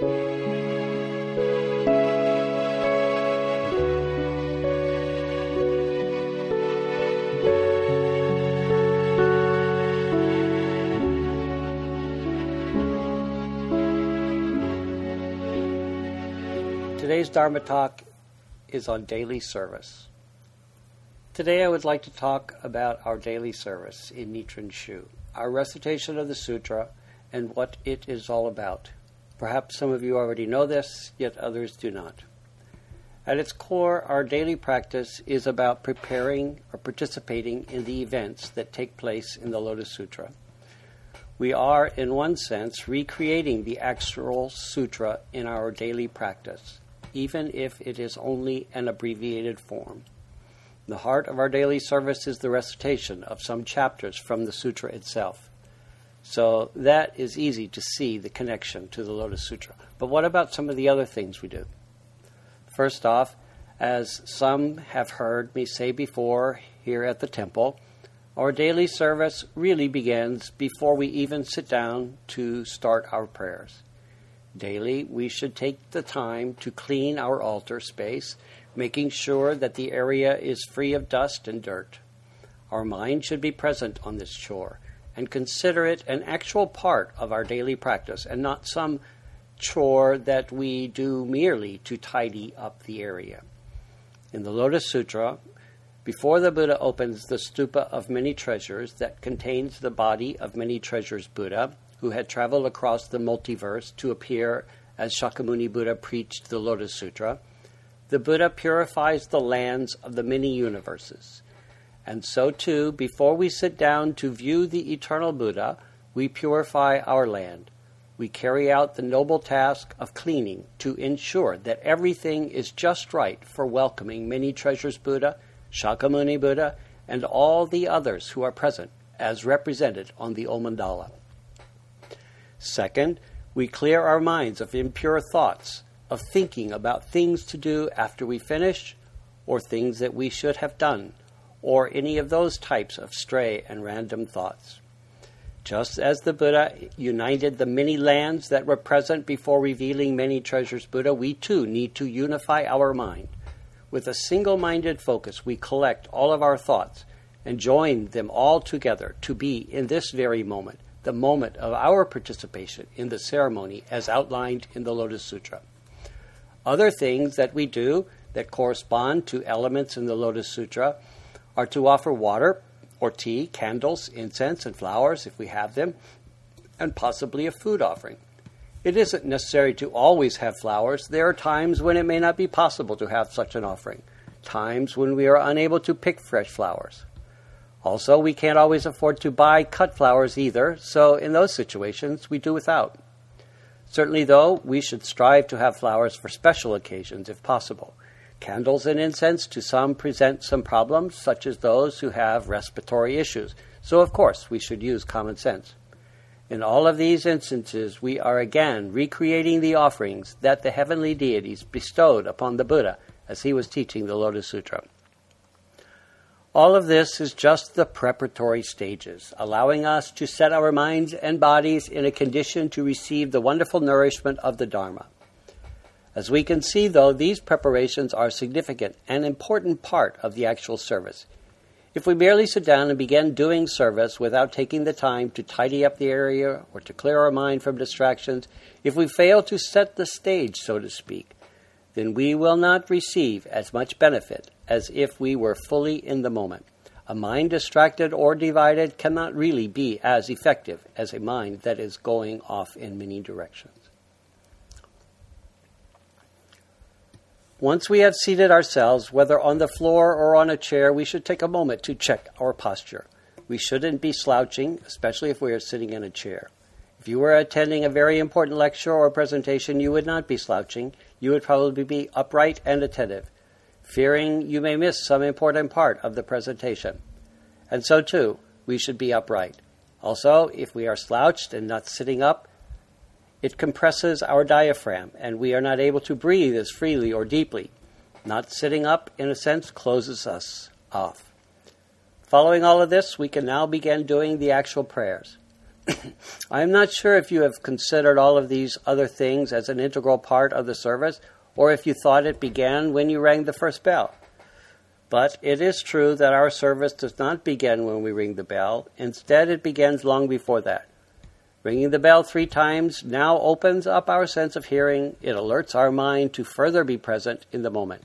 Today's Dharma talk is on daily service. Today I would like to talk about our daily service in Nichiren Shu, our recitation of the sutra, and what it is all about. Perhaps some of you already know this, yet others do not. At its core, our daily practice is about preparing or participating in the events that take place in the Lotus Sutra. We are, in one sense, recreating the actual sutra in our daily practice even if it is only an abbreviated form. The heart of our daily service is the recitation of some chapters from the sutra itself. So that is easy to see the connection to the Lotus Sutra. But what about some of the other things we do? First off, as some have heard me say before here at the temple, our daily service really begins before we even sit down to start our prayers. Daily, we should take the time to clean our altar space, making sure that the area is free of dust and dirt. Our mind should be present on this chore and consider it an actual part of our daily practice and not some chore that we do merely to tidy up the area. In the Lotus Sutra, before the Buddha opens the stupa of many treasures that contains the body of many treasures Buddha, who had traveled across the multiverse to appear as Shakyamuni Buddha preached the Lotus Sutra, the Buddha purifies the lands of the many universes. And so, too, before we sit down to view the eternal Buddha, we purify our land. We carry out the noble task of cleaning to ensure that everything is just right for welcoming many treasures Buddha, Shakyamuni Buddha, and all the others who are present as represented on the Omandala. Second, we clear our minds of impure thoughts, of thinking about things to do after we finish, or things that we should have done, or any of those types of stray and random thoughts. Just as the Buddha united the many lands that were present before revealing many treasures Buddha, we too need to unify our mind. With a single minded focus, we collect all of our thoughts and join them all together to be, in this very moment, the moment of our participation in the ceremony as outlined in the Lotus Sutra. Other things that we do that correspond to elements in the Lotus Sutra are to offer water or tea, candles, incense, and flowers if we have them, and possibly a food offering. It isn't necessary to always have flowers. There are times when it may not be possible to have such an offering, times when we are unable to pick fresh flowers. Also, we can't always afford to buy cut flowers either, so in those situations, we do without. Certainly, though, we should strive to have flowers for special occasions if possible. Candles and incense to some present some problems, such as those who have respiratory issues, so of course we should use common sense. In all of these instances, we are again recreating the offerings that the heavenly deities bestowed upon the Buddha as he was teaching the Lotus Sutra. All of this is just the preparatory stages, allowing us to set our minds and bodies in a condition to receive the wonderful nourishment of the Dharma. As we can see, though, these preparations are a significant and important part of the actual service. If we merely sit down and begin doing service without taking the time to tidy up the area or to clear our mind from distractions, if we fail to set the stage, so to speak, then we will not receive as much benefit as if we were fully in the moment. A mind distracted or divided cannot really be as effective as a mind that is going off in many directions. Once we have seated ourselves, whether on the floor or on a chair, we should take a moment to check our posture. We shouldn't be slouching, especially if we are sitting in a chair. If you were attending a very important lecture or presentation, you would not be slouching. You would probably be upright and attentive fearing you may miss some important part of the presentation. And so, too, we should be upright. Also, if we are slouched and not sitting up, it compresses our diaphragm and we are not able to breathe as freely or deeply. Not sitting up, in a sense, closes us off. Following all of this, we can now begin doing the actual prayers. I am not sure if you have considered all of these other things as an integral part of the service, or if you thought it began when you rang the first bell. But it is true that our service does not begin when we ring the bell. Instead, it begins long before that. Ringing the bell three times now opens up our sense of hearing. It alerts our mind to further be present in the moment.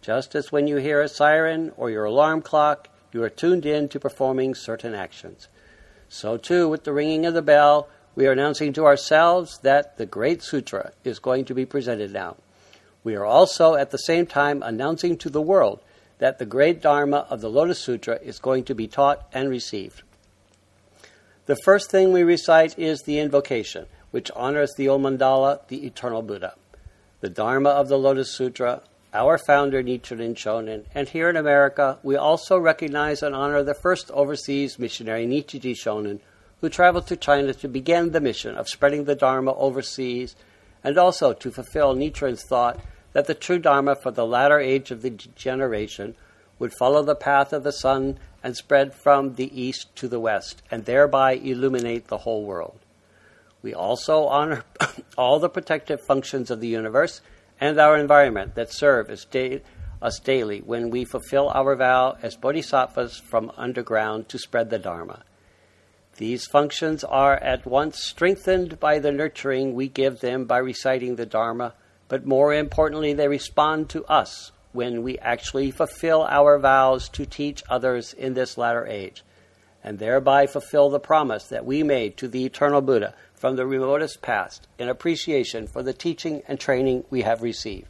Just as when you hear a siren or your alarm clock, you are tuned in to performing certain actions. So, too, with the ringing of the bell, we are announcing to ourselves that the Great Sutra is going to be presented now. We are also at the same time announcing to the world that the great Dharma of the Lotus Sutra is going to be taught and received. The first thing we recite is the invocation, which honors the Omandala, the eternal Buddha. The Dharma of the Lotus Sutra, our founder Nichiren Shonin, and here in America, we also recognize and honor the first overseas missionary Nichiji Shonin, who traveled to China to begin the mission of spreading the Dharma overseas and also to fulfill Nichiren's thought that the true Dharma for the latter age of degeneration would follow the path of the sun and spread from the east to the west, and thereby illuminate the whole world. We also honor all the protective functions of the universe and our environment that serve as da- us daily when we fulfill our vow as bodhisattvas from underground to spread the Dharma. These functions are at once strengthened by the nurturing we give them by reciting the Dharma but more importantly, they respond to us when we actually fulfill our vows to teach others in this latter age, and thereby fulfill the promise that we made to the eternal Buddha from the remotest past in appreciation for the teaching and training we have received.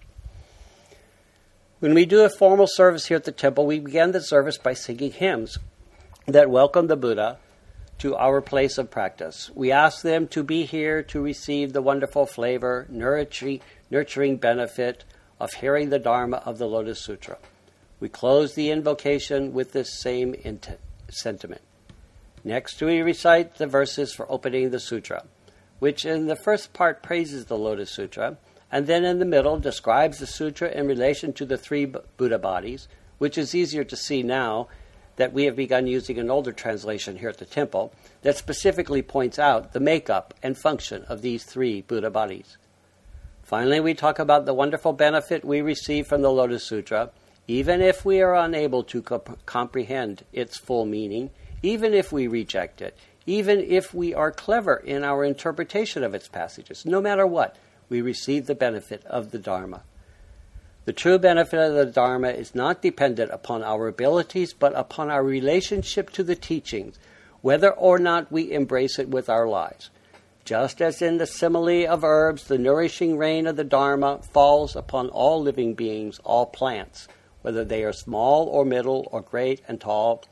When we do a formal service here at the temple, we begin the service by singing hymns that welcome the Buddha to our place of practice. We ask them to be here to receive the wonderful flavor, nurturing, nurturing benefit of hearing the Dharma of the Lotus Sutra. We close the invocation with this same int- sentiment. Next, we recite the verses for opening the sutra, which in the first part praises the Lotus Sutra, and then in the middle describes the sutra in relation to the three Buddha bodies, which is easier to see now that we have begun using an older translation here at the temple that specifically points out the makeup and function of these three Buddha bodies. Finally, we talk about the wonderful benefit we receive from the Lotus Sutra, even if we are unable to comp- comprehend its full meaning, even if we reject it, even if we are clever in our interpretation of its passages. No matter what, we receive the benefit of the Dharma. The true benefit of the Dharma is not dependent upon our abilities, but upon our relationship to the teachings, whether or not we embrace it with our lives. Just as in the simile of herbs, the nourishing rain of the Dharma falls upon all living beings, all plants, whether they are small or middle or great and tall,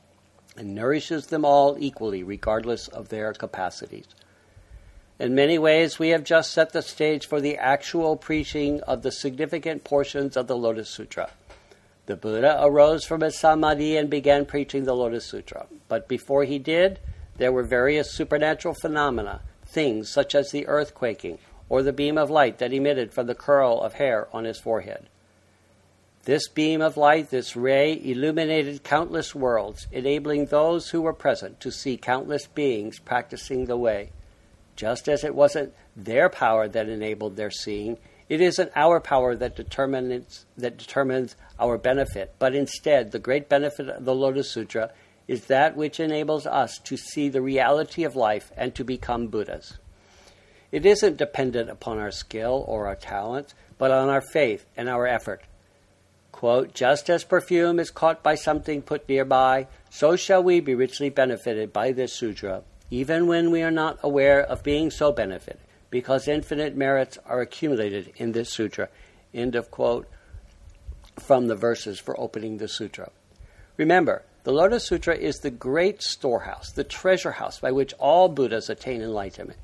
and nourishes them all equally, regardless of their capacities. In many ways, we have just set the stage for the actual preaching of the significant portions of the Lotus Sutra. The Buddha arose from his samadhi and began preaching the Lotus Sutra. But before he did, there were various supernatural phenomena, things such as the earth quaking or the beam of light that emitted from the curl of hair on his forehead. This beam of light, this ray, illuminated countless worlds, enabling those who were present to see countless beings practicing the way. Just as it wasn't their power that enabled their seeing, it isn't our power that determines, that determines our benefit, but instead the great benefit of the Lotus Sutra is that which enables us to see the reality of life and to become Buddhas. It isn't dependent upon our skill or our talent, but on our faith and our effort. Quote, just as perfume is caught by something put nearby, so shall we be richly benefited by this sutra even when we are not aware of being so benefited, because infinite merits are accumulated in this sutra. End of quote from the verses for opening the sutra. Remember, the Lotus Sutra is the great storehouse, the treasure house by which all Buddhas attain enlightenment.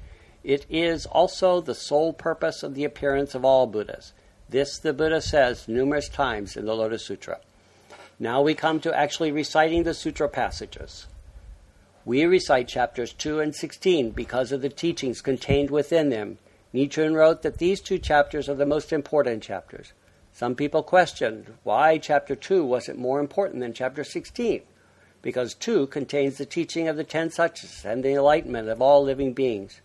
It is also the sole purpose of the appearance of all Buddhas. This the Buddha says numerous times in the Lotus Sutra. Now we come to actually reciting the sutra passages. We recite chapters 2 and 16 because of the teachings contained within them. Nichiren wrote that these two chapters are the most important chapters. Some people questioned why chapter 2 wasn't more important than chapter 16. because 2 contains the teaching of the ten sachas and the enlightenment of all living beings.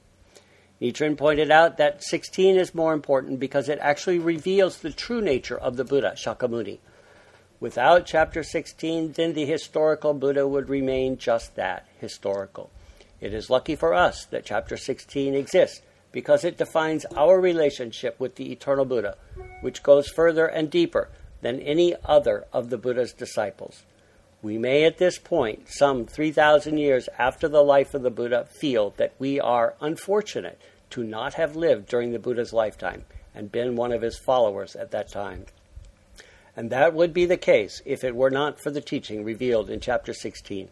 Nichiren pointed out that 16 is more important because it actually reveals the true nature of the Buddha, Shakyamuni. Without chapter 16, then the historical Buddha would remain just that, historical. It is lucky for us that chapter 16 exists because it defines our relationship with the eternal Buddha, which goes further and deeper than any other of the Buddha's disciples. We may at this point, some 3,000 years after the life of the Buddha, feel that we are unfortunate to not have lived during the Buddha's lifetime and been one of his followers at that time. And that would be the case if it were not for the teaching revealed in chapter 16.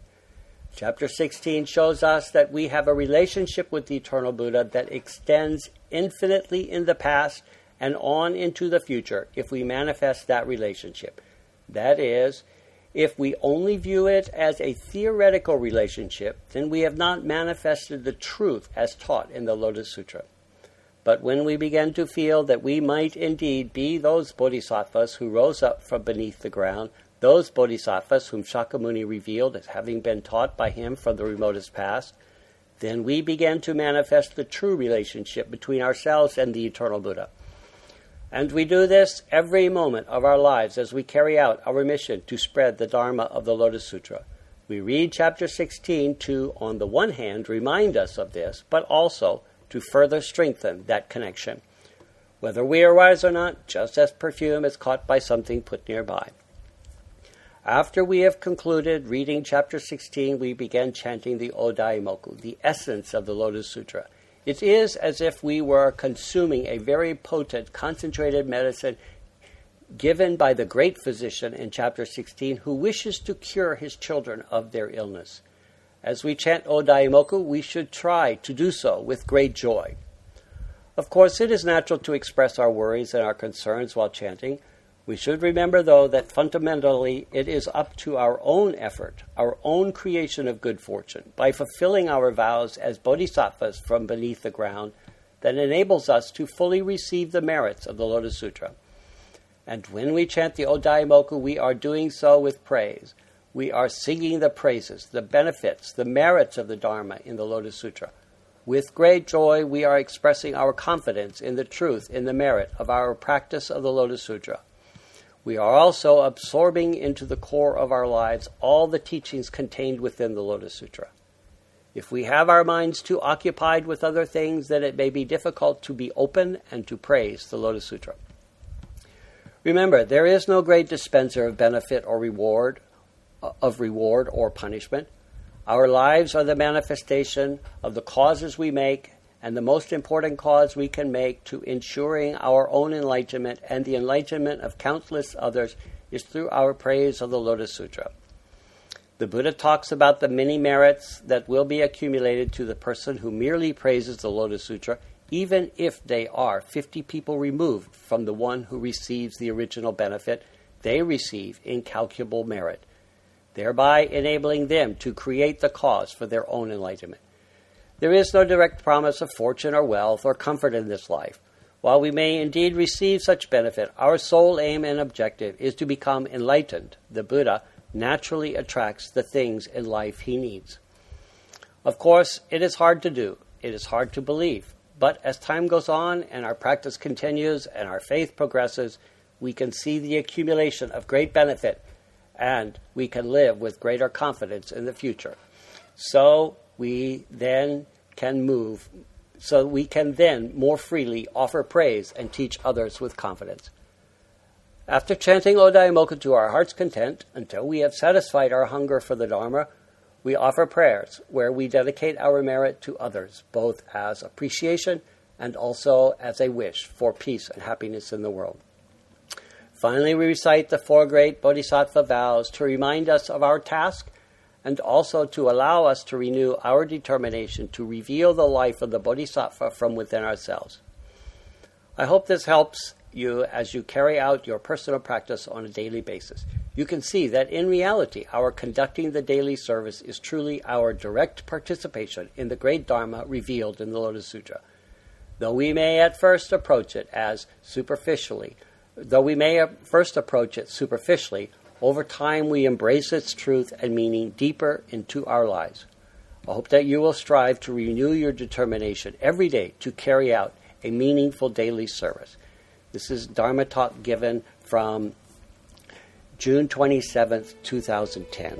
Chapter 16 shows us that we have a relationship with the eternal Buddha that extends infinitely in the past and on into the future if we manifest that relationship. That is, if we only view it as a theoretical relationship, then we have not manifested the truth as taught in the Lotus Sutra. But when we begin to feel that we might indeed be those bodhisattvas who rose up from beneath the ground, those bodhisattvas whom Shakyamuni revealed as having been taught by him from the remotest past, then we begin to manifest the true relationship between ourselves and the eternal Buddha. And we do this every moment of our lives as we carry out our mission to spread the Dharma of the Lotus Sutra. We read chapter 16 to, on the one hand, remind us of this, but also to further strengthen that connection. Whether we are wise or not, just as perfume is caught by something put nearby. After we have concluded reading chapter 16, we begin chanting the Odaimoku, the essence of the Lotus Sutra. It is as if we were consuming a very potent, concentrated medicine given by the great physician in chapter 16 who wishes to cure his children of their illness. As we chant Odaimoku, we should try to do so with great joy. Of course, it is natural to express our worries and our concerns while chanting, we should remember, though, that fundamentally it is up to our own effort, our own creation of good fortune, by fulfilling our vows as bodhisattvas from beneath the ground, that enables us to fully receive the merits of the Lotus Sutra. And when we chant the Odaimoku, we are doing so with praise. We are singing the praises, the benefits, the merits of the Dharma in the Lotus Sutra. With great joy, we are expressing our confidence in the truth, in the merit of our practice of the Lotus Sutra we are also absorbing into the core of our lives all the teachings contained within the Lotus Sutra. If we have our minds too occupied with other things, then it may be difficult to be open and to praise the Lotus Sutra. Remember, there is no great dispenser of benefit or reward, uh, of reward or punishment. Our lives are the manifestation of the causes we make and the most important cause we can make to ensuring our own enlightenment and the enlightenment of countless others is through our praise of the Lotus Sutra. The Buddha talks about the many merits that will be accumulated to the person who merely praises the Lotus Sutra, even if they are 50 people removed from the one who receives the original benefit, they receive incalculable merit, thereby enabling them to create the cause for their own enlightenment. There is no direct promise of fortune or wealth or comfort in this life. While we may indeed receive such benefit, our sole aim and objective is to become enlightened. The Buddha naturally attracts the things in life he needs. Of course, it is hard to do, it is hard to believe, but as time goes on and our practice continues and our faith progresses, we can see the accumulation of great benefit and we can live with greater confidence in the future. So we then can move so we can then more freely offer praise and teach others with confidence. After chanting Odaimoku to our heart's content until we have satisfied our hunger for the Dharma, we offer prayers where we dedicate our merit to others, both as appreciation and also as a wish for peace and happiness in the world. Finally, we recite the four great Bodhisattva vows to remind us of our task and also to allow us to renew our determination to reveal the life of the Bodhisattva from within ourselves. I hope this helps you as you carry out your personal practice on a daily basis. You can see that in reality, our conducting the daily service is truly our direct participation in the great Dharma revealed in the Lotus Sutra. Though we may at first approach it as superficially, though we may first approach it superficially, Over time, we embrace its truth and meaning deeper into our lives. I hope that you will strive to renew your determination every day to carry out a meaningful daily service. This is Dharma Talk given from June 27th, 2010.